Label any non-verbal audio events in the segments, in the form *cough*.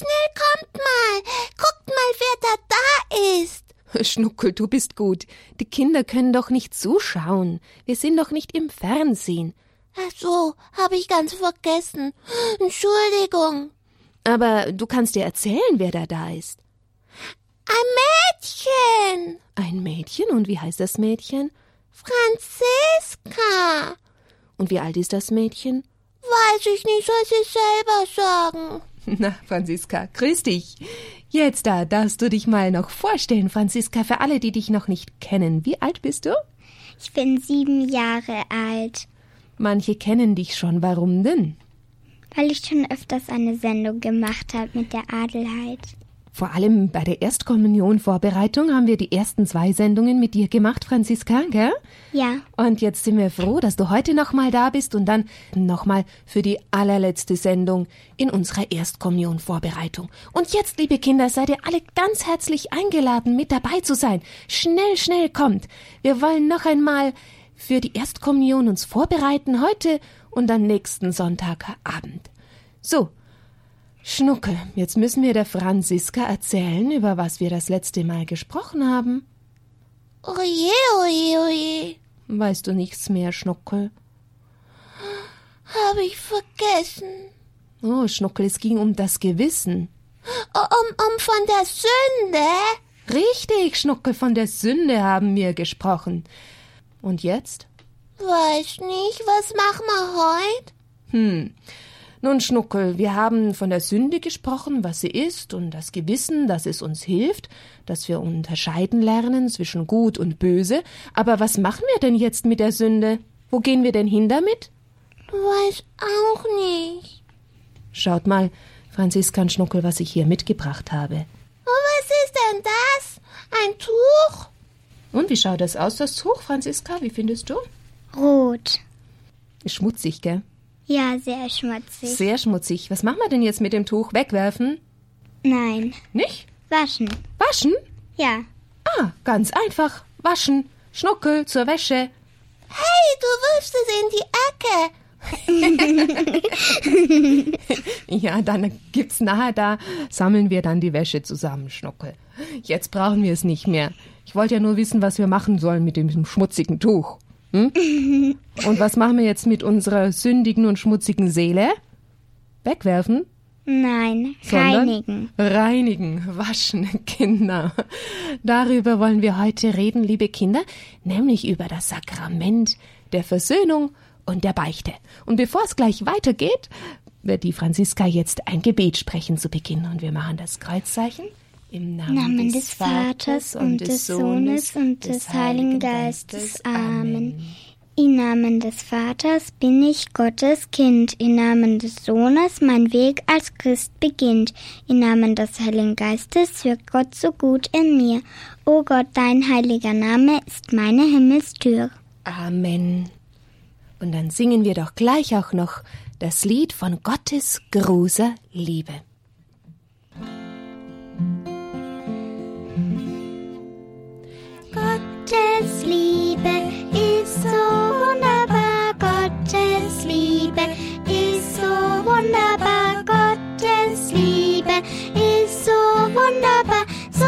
schnell kommt mal. Guckt mal, wer da da ist. *laughs* Schnuckel, du bist gut. Die Kinder können doch nicht zuschauen. Wir sind doch nicht im Fernsehen. Ach so, habe ich ganz vergessen. *gasps* Entschuldigung. Aber du kannst dir erzählen, wer da da ist. Ein Mädchen. Ein Mädchen? Und wie heißt das Mädchen? Franziska. Und wie alt ist das Mädchen? Weiß ich nicht, soll sie selber sagen. *laughs* Na, Franziska, grüß dich. Jetzt da darfst du dich mal noch vorstellen, Franziska, für alle, die dich noch nicht kennen. Wie alt bist du? Ich bin sieben Jahre alt. Manche kennen dich schon. Warum denn? Weil ich schon öfters eine Sendung gemacht habe mit der Adelheid. Vor allem bei der Erstkommunion-Vorbereitung haben wir die ersten zwei Sendungen mit dir gemacht, Franziska, gell? Ja. Und jetzt sind wir froh, dass du heute nochmal da bist und dann nochmal für die allerletzte Sendung in unserer Erstkommunion-Vorbereitung. Und jetzt, liebe Kinder, seid ihr alle ganz herzlich eingeladen, mit dabei zu sein. Schnell, schnell kommt. Wir wollen noch einmal für die Erstkommunion uns vorbereiten heute und am nächsten Sonntagabend. So, Schnuckel, jetzt müssen wir der Franziska erzählen, über was wir das letzte Mal gesprochen haben. Oje, oje, oje. Weißt du nichts mehr, Schnuckel? Habe ich vergessen. Oh, Schnuckel, es ging um das Gewissen. Um, um von der Sünde? Richtig, Schnuckel, von der Sünde haben wir gesprochen. Und jetzt? Weiß nicht, was machen wir heute? Hm. Nun, Schnuckel, wir haben von der Sünde gesprochen, was sie ist, und das Gewissen, dass es uns hilft, dass wir unterscheiden lernen zwischen gut und böse. Aber was machen wir denn jetzt mit der Sünde? Wo gehen wir denn hin damit? Weiß auch nicht. Schaut mal, Franziska und Schnuckel, was ich hier mitgebracht habe. Oh, was ist denn das? Ein Tuch? Und wie schaut das aus, das Tuch, Franziska? Wie findest du? Rot. Schmutzig, gell? Ja, sehr schmutzig. Sehr schmutzig. Was machen wir denn jetzt mit dem Tuch? Wegwerfen? Nein. Nicht? Waschen. Waschen? Ja. Ah, ganz einfach. Waschen. Schnuckel zur Wäsche. Hey, du wirfst es in die Ecke. *laughs* ja, dann gibt's nachher da, sammeln wir dann die Wäsche zusammen, Schnuckel. Jetzt brauchen wir es nicht mehr. Ich wollte ja nur wissen, was wir machen sollen mit dem schmutzigen Tuch. Hm? Und was machen wir jetzt mit unserer sündigen und schmutzigen Seele? Wegwerfen? Nein, Sondern reinigen. Reinigen, waschen, Kinder. *laughs* Darüber wollen wir heute reden, liebe Kinder, nämlich über das Sakrament der Versöhnung und der Beichte. Und bevor es gleich weitergeht, wird die Franziska jetzt ein Gebet sprechen zu Beginn und wir machen das Kreuzzeichen. Im Namen, Namen des Vaters und des Sohnes und des Heiligen Geistes. Amen. Im Namen des Vaters bin ich Gottes Kind. Im Namen des Sohnes mein Weg als Christ beginnt. Im Namen des Heiligen Geistes wirkt Gott so gut in mir. O Gott, dein heiliger Name ist meine Himmelstür. Amen. Und dann singen wir doch gleich auch noch das Lied von Gottes großer Liebe. Wunderbar, Gottes Liebe ist so wunderbar, so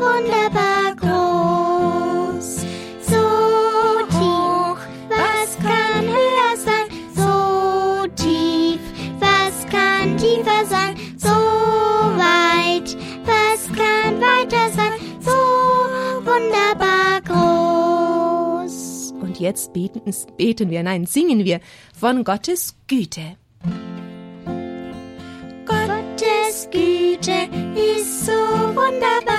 wunderbar groß, so hoch, was kann höher sein, so tief, was kann tiefer sein, so weit, was kann weiter sein, so wunderbar groß. Und jetzt beten, beten wir, nein, singen wir von Gottes Güte. skiče i su wunderbar.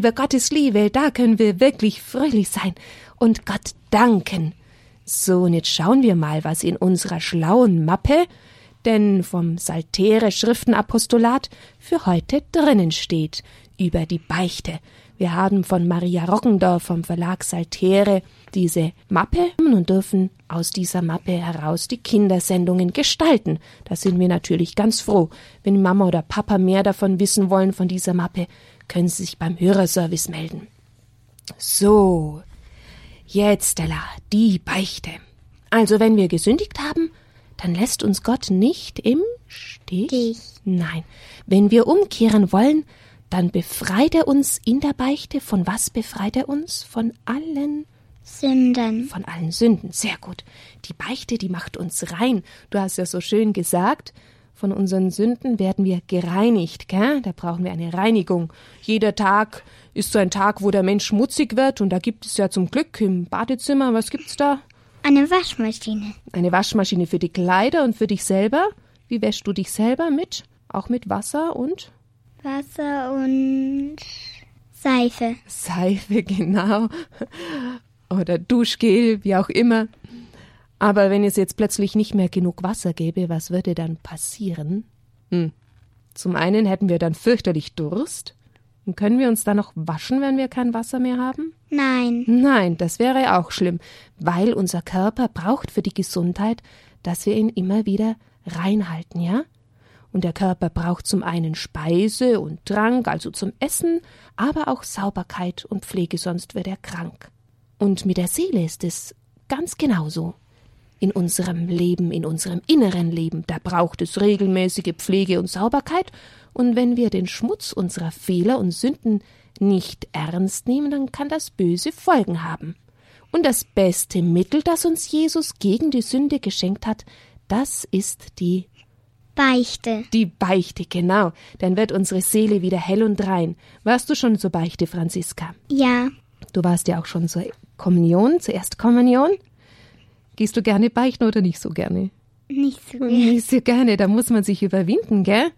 Über Gottes Liebe, da können wir wirklich fröhlich sein und Gott danken. So, und jetzt schauen wir mal, was in unserer schlauen Mappe, denn vom Saltere Schriftenapostolat für heute drinnen steht über die Beichte. Wir haben von Maria Rockendorf vom Verlag Saltere diese Mappe und dürfen aus dieser Mappe heraus die Kindersendungen gestalten. Da sind wir natürlich ganz froh. Wenn Mama oder Papa mehr davon wissen wollen von dieser Mappe, können Sie sich beim Hörerservice melden. So, jetzt, Stella, die Beichte. Also, wenn wir gesündigt haben, dann lässt uns Gott nicht im Stich. Dich. Nein, wenn wir umkehren wollen, dann befreit er uns in der Beichte. Von was befreit er uns? Von allen Sünden. von allen Sünden. Sehr gut. Die Beichte, die macht uns rein. Du hast ja so schön gesagt, von unseren Sünden werden wir gereinigt, gell? Da brauchen wir eine Reinigung. Jeder Tag ist so ein Tag, wo der Mensch schmutzig wird und da gibt es ja zum Glück im Badezimmer, was gibt's da? Eine Waschmaschine. Eine Waschmaschine für die Kleider und für dich selber. Wie wäschst du dich selber mit? Auch mit Wasser und Wasser und Seife. Seife, *laughs* genau. Oder Duschgel, wie auch immer. Aber wenn es jetzt plötzlich nicht mehr genug Wasser gäbe, was würde dann passieren? Hm. Zum einen hätten wir dann fürchterlich Durst. Und können wir uns dann noch waschen, wenn wir kein Wasser mehr haben? Nein. Nein, das wäre auch schlimm, weil unser Körper braucht für die Gesundheit, dass wir ihn immer wieder reinhalten, ja? Und der Körper braucht zum einen Speise und Trank, also zum Essen, aber auch Sauberkeit und Pflege, sonst wird er krank. Und mit der Seele ist es ganz genauso. In unserem Leben, in unserem inneren Leben, da braucht es regelmäßige Pflege und Sauberkeit, und wenn wir den Schmutz unserer Fehler und Sünden nicht ernst nehmen, dann kann das böse Folgen haben. Und das beste Mittel, das uns Jesus gegen die Sünde geschenkt hat, das ist die Beichte. die Beichte, genau. Dann wird unsere Seele wieder hell und rein. Warst du schon zur Beichte, Franziska? Ja. Du warst ja auch schon zur Kommunion, zur Erstkommunion. Gehst du gerne beichten oder nicht so gerne? Nicht so gut. Nicht so gerne, da muss man sich überwinden, gell?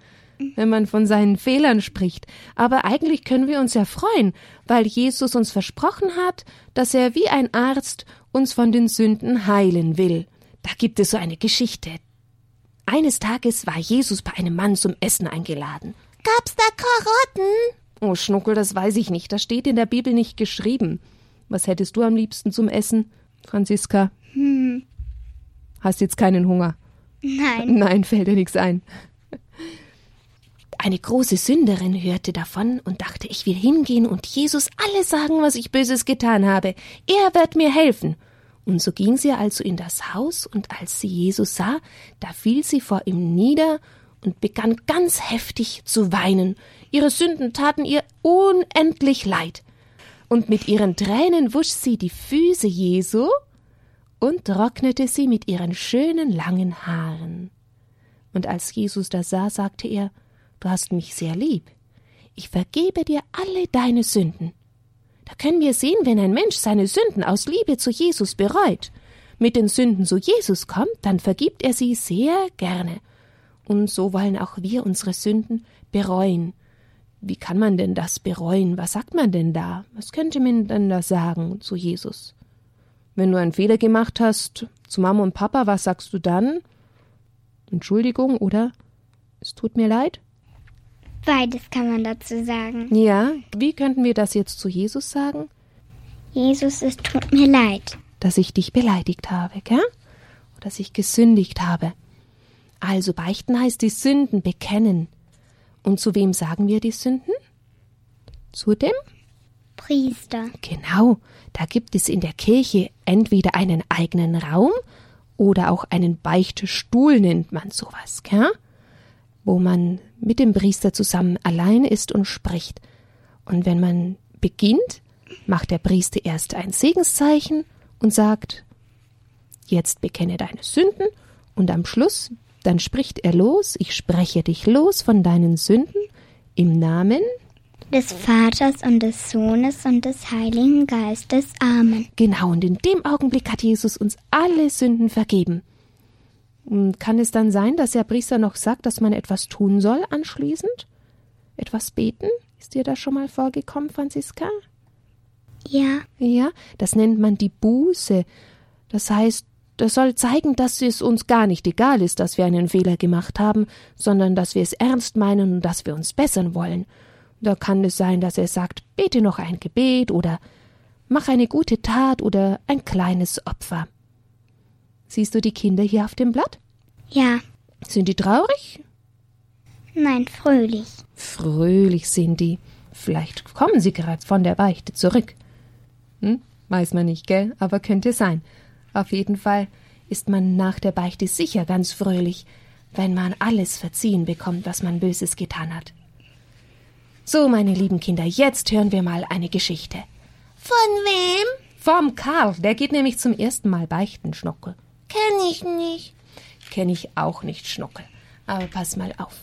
Wenn man von seinen Fehlern spricht. Aber eigentlich können wir uns ja freuen, weil Jesus uns versprochen hat, dass er wie ein Arzt uns von den Sünden heilen will. Da gibt es so eine Geschichte. Eines Tages war Jesus bei einem Mann zum Essen eingeladen. Gab's da Karotten? Oh, Schnuckel, das weiß ich nicht. Das steht in der Bibel nicht geschrieben. Was hättest du am liebsten zum Essen, Franziska? Hm. Hast jetzt keinen Hunger? Nein. *laughs* Nein, fällt dir nichts ein. Eine große Sünderin hörte davon und dachte, ich will hingehen und Jesus alles sagen, was ich Böses getan habe. Er wird mir helfen. Und so ging sie also in das Haus, und als sie Jesus sah, da fiel sie vor ihm nieder und begann ganz heftig zu weinen. Ihre Sünden taten ihr unendlich leid. Und mit ihren Tränen wusch sie die Füße Jesu und trocknete sie mit ihren schönen langen Haaren. Und als Jesus das sah, sagte er, Du hast mich sehr lieb. Ich vergebe dir alle deine Sünden. Da können wir sehen, wenn ein Mensch seine Sünden aus Liebe zu Jesus bereut, mit den Sünden zu Jesus kommt, dann vergibt er sie sehr gerne. Und so wollen auch wir unsere Sünden bereuen. Wie kann man denn das bereuen? Was sagt man denn da? Was könnte man denn da sagen zu Jesus? Wenn du einen Fehler gemacht hast zu Mama und Papa, was sagst du dann? Entschuldigung oder es tut mir leid? Beides kann man dazu sagen. Ja, wie könnten wir das jetzt zu Jesus sagen? Jesus, es tut mir leid. Dass ich dich beleidigt habe, gell? Oder dass ich gesündigt habe. Also beichten heißt die Sünden bekennen. Und zu wem sagen wir die Sünden? Zu dem? Priester. Genau, da gibt es in der Kirche entweder einen eigenen Raum oder auch einen Beichtstuhl nennt man sowas, gell? wo man mit dem Priester zusammen allein ist und spricht. Und wenn man beginnt, macht der Priester erst ein Segenszeichen und sagt, jetzt bekenne deine Sünden und am Schluss, dann spricht er los, ich spreche dich los von deinen Sünden im Namen des Vaters und des Sohnes und des Heiligen Geistes. Amen. Genau, und in dem Augenblick hat Jesus uns alle Sünden vergeben. Und kann es dann sein, dass der Priester noch sagt, dass man etwas tun soll anschließend? Etwas beten? Ist dir das schon mal vorgekommen, Franziska? Ja. Ja, das nennt man die Buße. Das heißt, das soll zeigen, dass es uns gar nicht egal ist, dass wir einen Fehler gemacht haben, sondern dass wir es ernst meinen und dass wir uns bessern wollen. Da kann es sein, dass er sagt, bete noch ein Gebet oder mach eine gute Tat oder ein kleines Opfer. Siehst du die Kinder hier auf dem Blatt? Ja. Sind die traurig? Nein, fröhlich. Fröhlich sind die. Vielleicht kommen sie gerade von der Beichte zurück. Hm? Weiß man nicht, gell? Aber könnte sein. Auf jeden Fall ist man nach der Beichte sicher ganz fröhlich, wenn man alles verziehen bekommt, was man Böses getan hat. So, meine lieben Kinder, jetzt hören wir mal eine Geschichte. Von wem? Vom Karl, der geht nämlich zum ersten Mal beichten, Schnuckel. Kenn ich nicht. Kenn ich auch nicht, Schnuckel. Aber pass mal auf.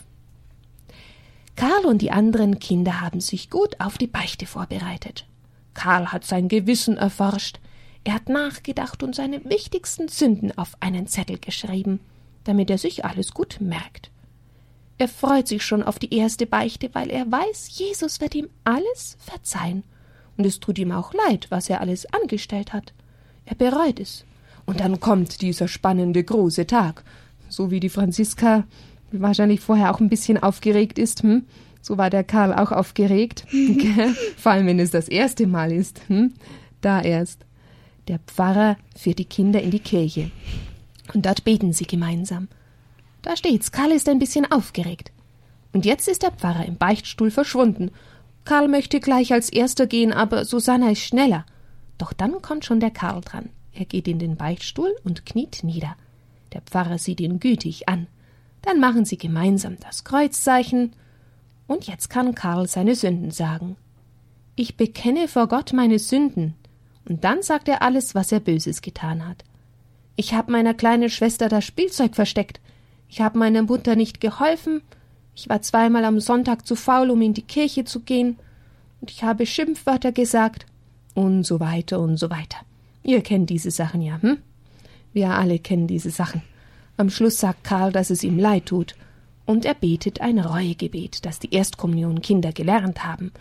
Karl und die anderen Kinder haben sich gut auf die Beichte vorbereitet. Karl hat sein Gewissen erforscht, er hat nachgedacht und seine wichtigsten Sünden auf einen Zettel geschrieben, damit er sich alles gut merkt. Er freut sich schon auf die erste Beichte, weil er weiß, Jesus wird ihm alles verzeihen. Und es tut ihm auch leid, was er alles angestellt hat. Er bereut es. Und dann kommt dieser spannende große Tag. So wie die Franziska wahrscheinlich vorher auch ein bisschen aufgeregt ist, hm? So war der Karl auch aufgeregt. *laughs* Vor allem, wenn es das erste Mal ist. Hm? Da erst. Der Pfarrer führt die Kinder in die Kirche. Und dort beten sie gemeinsam. Da steht's, Karl ist ein bisschen aufgeregt. Und jetzt ist der Pfarrer im Beichtstuhl verschwunden. Karl möchte gleich als erster gehen, aber Susanna ist schneller. Doch dann kommt schon der Karl dran. Er geht in den Beichtstuhl und kniet nieder. Der Pfarrer sieht ihn gütig an. Dann machen sie gemeinsam das Kreuzzeichen. Und jetzt kann Karl seine Sünden sagen. Ich bekenne vor Gott meine Sünden, und dann sagt er alles, was er Böses getan hat. Ich habe meiner kleinen Schwester das Spielzeug versteckt. Ich habe meiner Mutter nicht geholfen. Ich war zweimal am Sonntag zu faul, um in die Kirche zu gehen. Und ich habe Schimpfwörter gesagt. Und so weiter und so weiter. Ihr kennt diese Sachen ja, hm? Wir alle kennen diese Sachen. Am Schluss sagt Karl, dass es ihm leid tut. Und er betet ein Reuegebet, das die Erstkommunion-Kinder gelernt haben.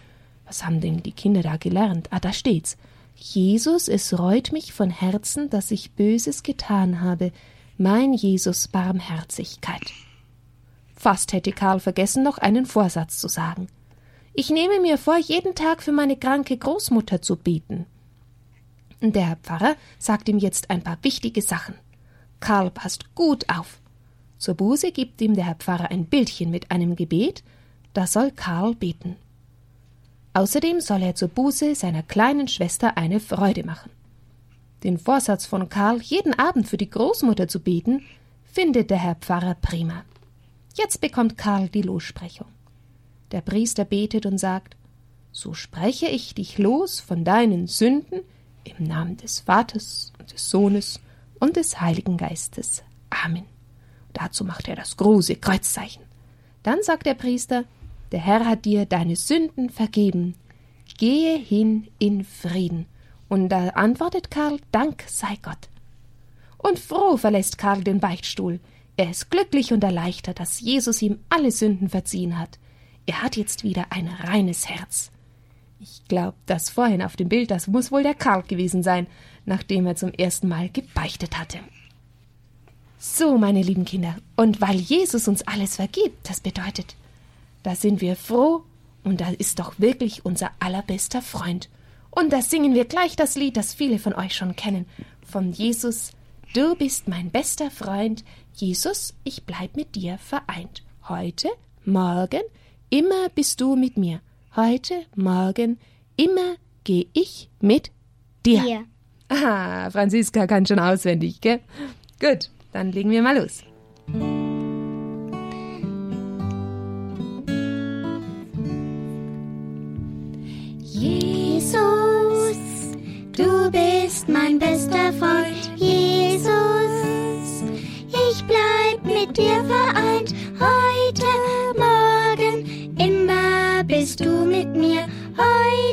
Was haben denn die Kinder da gelernt? Ah, da steht's. Jesus, es reut mich von Herzen, dass ich Böses getan habe, mein Jesus Barmherzigkeit. Fast hätte Karl vergessen, noch einen Vorsatz zu sagen. Ich nehme mir vor, jeden Tag für meine kranke Großmutter zu beten. Der Herr Pfarrer sagt ihm jetzt ein paar wichtige Sachen. Karl passt gut auf. Zur Buße gibt ihm der Herr Pfarrer ein Bildchen mit einem Gebet, da soll Karl beten. Außerdem soll er zur Buße seiner kleinen Schwester eine Freude machen. Den Vorsatz von Karl, jeden Abend für die Großmutter zu beten, findet der Herr Pfarrer prima. Jetzt bekommt Karl die Lossprechung. Der Priester betet und sagt, so spreche ich dich los von deinen Sünden im Namen des Vaters und des Sohnes und des Heiligen Geistes. Amen. Dazu macht er das große Kreuzzeichen. Dann sagt der Priester, der Herr hat dir deine Sünden vergeben. Gehe hin in Frieden. Und da antwortet Karl, Dank sei Gott. Und froh verlässt Karl den Beichtstuhl. Er ist glücklich und erleichtert, dass Jesus ihm alle Sünden verziehen hat. Er hat jetzt wieder ein reines Herz. Ich glaube, das vorhin auf dem Bild, das muss wohl der Karl gewesen sein, nachdem er zum ersten Mal gebeichtet hatte. So, meine lieben Kinder, und weil Jesus uns alles vergibt, das bedeutet, da sind wir froh und da ist doch wirklich unser allerbester Freund. Und da singen wir gleich das Lied, das viele von euch schon kennen, von Jesus. Du bist mein bester Freund, Jesus, ich bleib mit dir vereint. Heute, morgen, immer bist du mit mir. Heute, morgen, immer geh ich mit dir. Hier. Ah, Franziska kann schon auswendig, gell? Gut, dann legen wir mal los. Jesus, du bist mein bester Freund. Jesus, ich bleib mit dir vereint.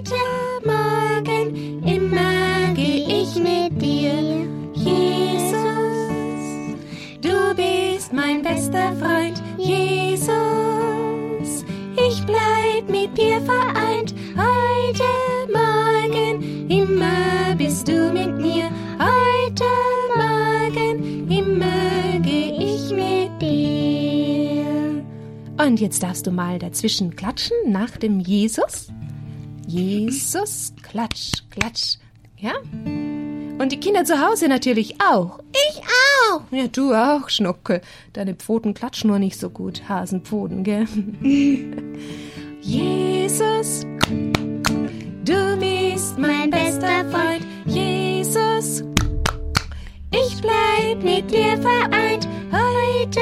heute Morgen, immer geh ich mit dir. Jesus, du bist mein bester Freund. Jesus, ich bleib mit dir vereint. Heute Morgen, immer bist du mit mir. Heute Morgen, immer geh ich mit dir. Und jetzt darfst du mal dazwischen klatschen nach dem Jesus. Jesus, klatsch, klatsch. Ja? Und die Kinder zu Hause natürlich auch. Ich auch. Ja, du auch, Schnuckel. Deine Pfoten klatschen nur nicht so gut. Hasenpfoten, gell? *laughs* Jesus, du bist mein bester Freund. Jesus, ich bleib mit dir vereint. Heute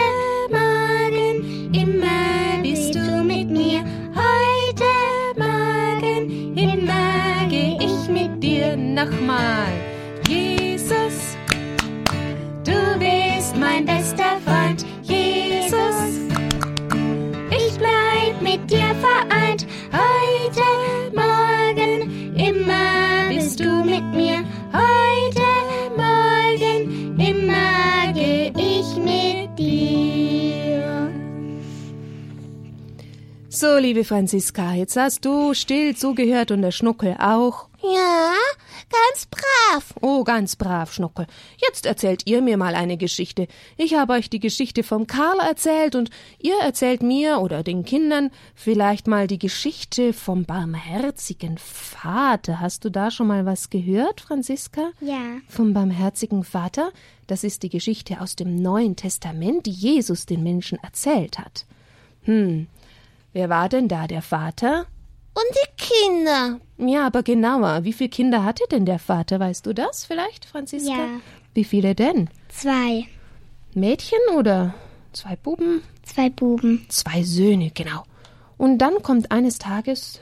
nochmal. Jesus, du bist mein bester Freund. Jesus, ich bleib mit dir vereint. Heute Morgen, immer bist du mit mir. Heute Morgen, immer geh ich mit dir. So, liebe Franziska, jetzt hast du still zugehört und der Schnuckel auch. Ja, ganz brav. Oh, ganz brav, Schnuckel. Jetzt erzählt ihr mir mal eine Geschichte. Ich habe euch die Geschichte vom Karl erzählt und ihr erzählt mir oder den Kindern vielleicht mal die Geschichte vom barmherzigen Vater. Hast du da schon mal was gehört, Franziska? Ja. Vom barmherzigen Vater? Das ist die Geschichte aus dem Neuen Testament, die Jesus den Menschen erzählt hat. Hm, wer war denn da der Vater? Und die Kinder. Ja, aber genauer. Wie viele Kinder hatte denn der Vater? Weißt du das vielleicht, Franziska? Ja. Wie viele denn? Zwei. Mädchen oder zwei Buben? Zwei Buben. Zwei Söhne, genau. Und dann kommt eines Tages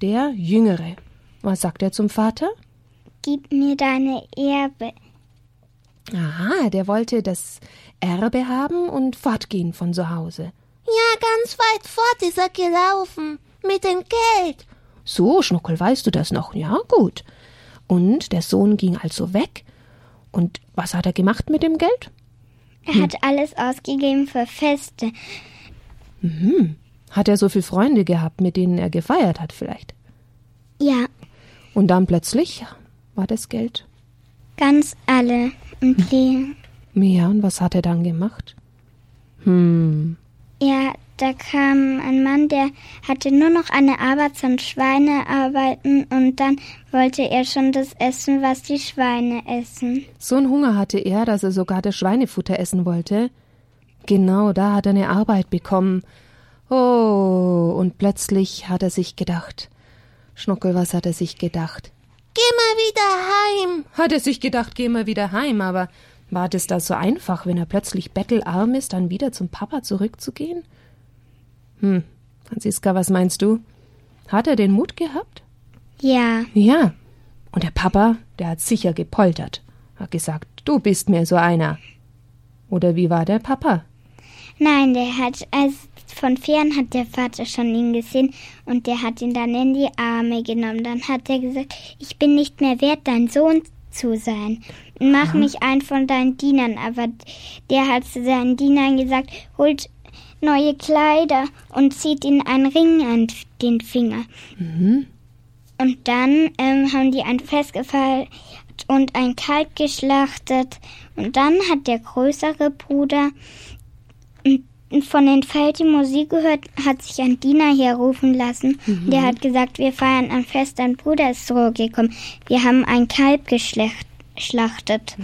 der Jüngere. Was sagt er zum Vater? Gib mir deine Erbe. Aha, der wollte das Erbe haben und fortgehen von zu Hause. Ja, ganz weit fort ist er gelaufen. Mit dem Geld. So, Schnuckel, weißt du das noch? Ja, gut. Und der Sohn ging also weg. Und was hat er gemacht mit dem Geld? Er hat alles ausgegeben für Feste. Hat er so viele Freunde gehabt, mit denen er gefeiert hat vielleicht? Ja, Und dann plötzlich war das Geld. ganz alle und leer. Ja, und was hat er dann gemacht? Hm, Ja, da kam ein Mann, der hatte nur noch eine Arbeit zum Schweine arbeiten und dann wollte er schon das essen, was die Schweine essen. so einen Hunger hatte er, dass er sogar das Schweinefutter essen wollte. Genau, da hat er eine Arbeit bekommen. Oh, und plötzlich hat er sich gedacht. Schnuckel, was hat er sich gedacht? Geh mal wieder heim. Hat er sich gedacht, geh mal wieder heim, aber war das da so einfach, wenn er plötzlich bettelarm ist, dann wieder zum Papa zurückzugehen? Hm, Franziska, was meinst du? Hat er den Mut gehabt? Ja, Ja. Und der Papa, der hat sicher gepoltert. Hat gesagt, du bist mir so einer. Oder wie war der Papa? nein, der hat, also von fern hat der Vater schon ihn gesehen und der hat ihn dann in die Arme genommen. Dann hat er gesagt, ich bin nicht mehr wert, dein Sohn zu sein. Mach mich ein von deinen Dienern. Aber der hat zu seinen Dienern gesagt, holt neue Kleider und zieht ihnen einen Ring an den Finger. Und dann ähm, haben die ein Fest gefeiert und ein Kalb geschlachtet. Und dann hat der größere Bruder von den Feld die Musik gehört, hat sich ein Diener hier rufen lassen. Der hat gesagt, wir feiern ein Fest, dein Bruder ist zurückgekommen. Wir haben ein Kalb geschlacht- geschlachtet.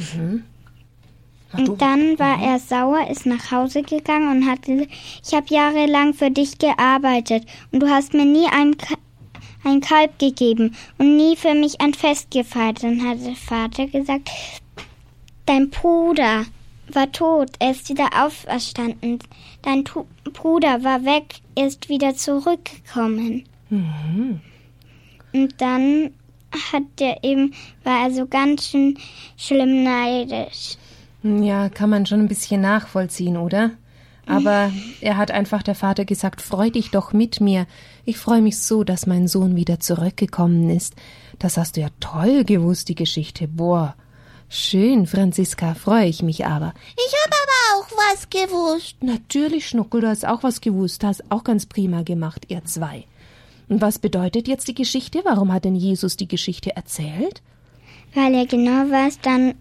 Und dann war er sauer, ist nach Hause gegangen und hat gesagt, ich habe jahrelang für dich gearbeitet und du hast mir nie ein, ein Kalb gegeben und nie für mich ein Fest gefeiert. Dann hat der Vater gesagt, dein Bruder war tot, er ist wieder auferstanden. Dein tu Bruder war weg, er ist wieder zurückgekommen. Und dann hat er eben, war er so ganz schön schlimm neidisch. Ja, kann man schon ein bisschen nachvollziehen, oder? Aber er hat einfach der Vater gesagt, freu dich doch mit mir. Ich freue mich so, dass mein Sohn wieder zurückgekommen ist. Das hast du ja toll gewusst, die Geschichte. Boah. Schön, Franziska, freue ich mich aber. Ich habe aber auch was gewusst. Natürlich, Schnuckel, du hast auch was gewusst, hast auch ganz prima gemacht, ihr zwei. Und was bedeutet jetzt die Geschichte? Warum hat denn Jesus die Geschichte erzählt? Weil er genau weiß, dann,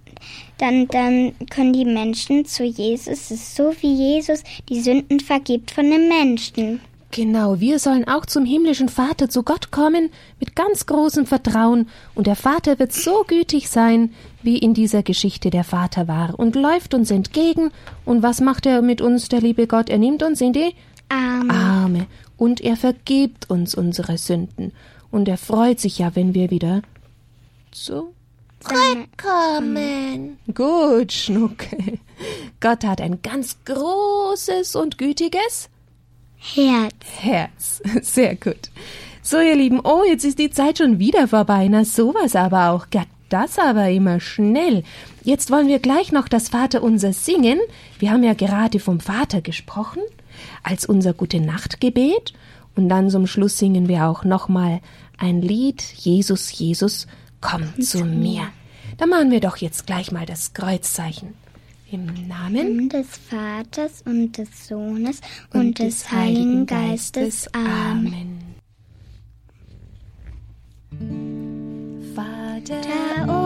dann, dann können die Menschen zu Jesus. Es ist so wie Jesus die Sünden vergibt von den Menschen. Genau, wir sollen auch zum himmlischen Vater, zu Gott kommen, mit ganz großem Vertrauen, und der Vater wird so gütig sein, wie in dieser Geschichte der Vater war, und läuft uns entgegen, und was macht er mit uns, der liebe Gott? Er nimmt uns in die Arme. Arme, und er vergibt uns unsere Sünden, und er freut sich ja, wenn wir wieder zu Zurückkommen. Gut, Schnucke. Gott hat ein ganz großes und gütiges Herz. Herz. *laughs* Sehr gut. So, ihr Lieben, oh, jetzt ist die Zeit schon wieder vorbei. Na, sowas aber auch. Ja, das aber immer schnell. Jetzt wollen wir gleich noch das Vaterunser singen. Wir haben ja gerade vom Vater gesprochen, als unser Gute Nachtgebet. Und dann zum Schluss singen wir auch nochmal ein Lied. Jesus, Jesus, komm zu mir. Da machen wir doch jetzt gleich mal das Kreuzzeichen. Im Namen des Vaters und des Sohnes und, des Heiligen Geistes. Amen. Vater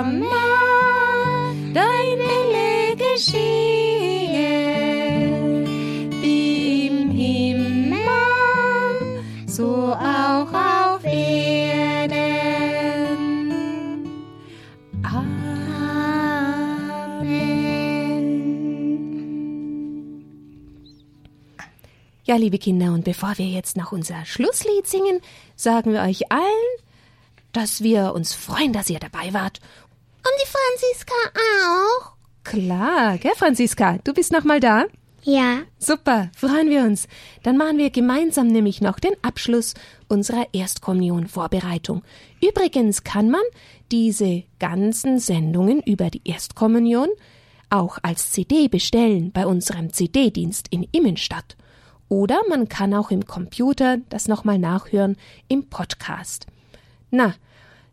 komme, dein Wille geschehe, wie im Himmel, so auch auf Erden. Amen. Ja, liebe Kinder, und bevor wir jetzt noch unser Schlusslied singen, sagen wir euch allen, dass wir uns freuen, dass ihr dabei wart. Und die Franziska auch. Klar, gell, Franziska? Du bist noch mal da? Ja, Super, freuen wir uns. Dann machen wir gemeinsam nämlich noch den Abschluss unserer Erstkommunion-Vorbereitung. Übrigens kann man diese ganzen Sendungen über die Erstkommunion auch als CD bestellen bei unserem CD-Dienst in Immenstadt. Oder man kann auch im Computer das nochmal nachhören im Podcast. Na,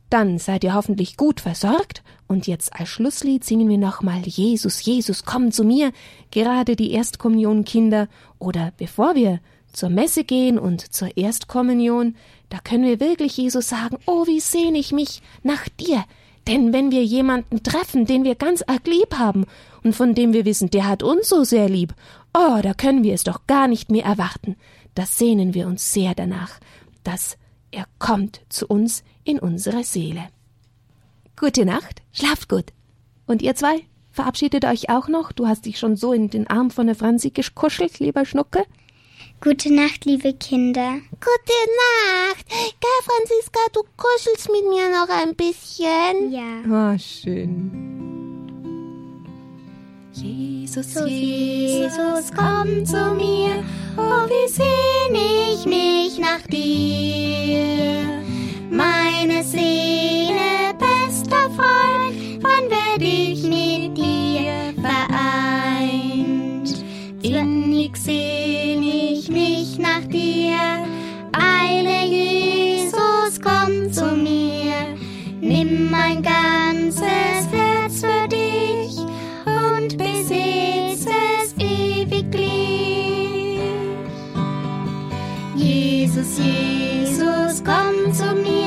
dann seid ihr hoffentlich gut versorgt und jetzt als Schlusslied singen wir nochmal Jesus, Jesus, komm zu mir, gerade die Erstkommunionkinder oder bevor wir zur Messe gehen und zur Erstkommunion, da können wir wirklich Jesus sagen, oh, wie sehne ich mich nach dir. Denn wenn wir jemanden treffen, den wir ganz arg lieb haben und von dem wir wissen, der hat uns so sehr lieb, oh, da können wir es doch gar nicht mehr erwarten. Da sehnen wir uns sehr danach, dass er kommt zu uns in unsere Seele. Gute Nacht, schlaft gut. Und ihr zwei, verabschiedet euch auch noch. Du hast dich schon so in den Arm von der Franzi gekuschelt, lieber Schnucke. gute Nacht, liebe Kinder. Gute Nacht. Gell, Franziska, du kuschelst mit mir noch ein bisschen. Ja. Ah, schön. Jesus, Jesus, komm zu mir, oh, wie sehn ich mich nach dir. Meine Seele, bester Freund, wann werd ich mit dir vereint? Innig sehn ich mich nach dir, eile Jesus, komm zu mir, nimm mein Geist Jesus, komm zu mir,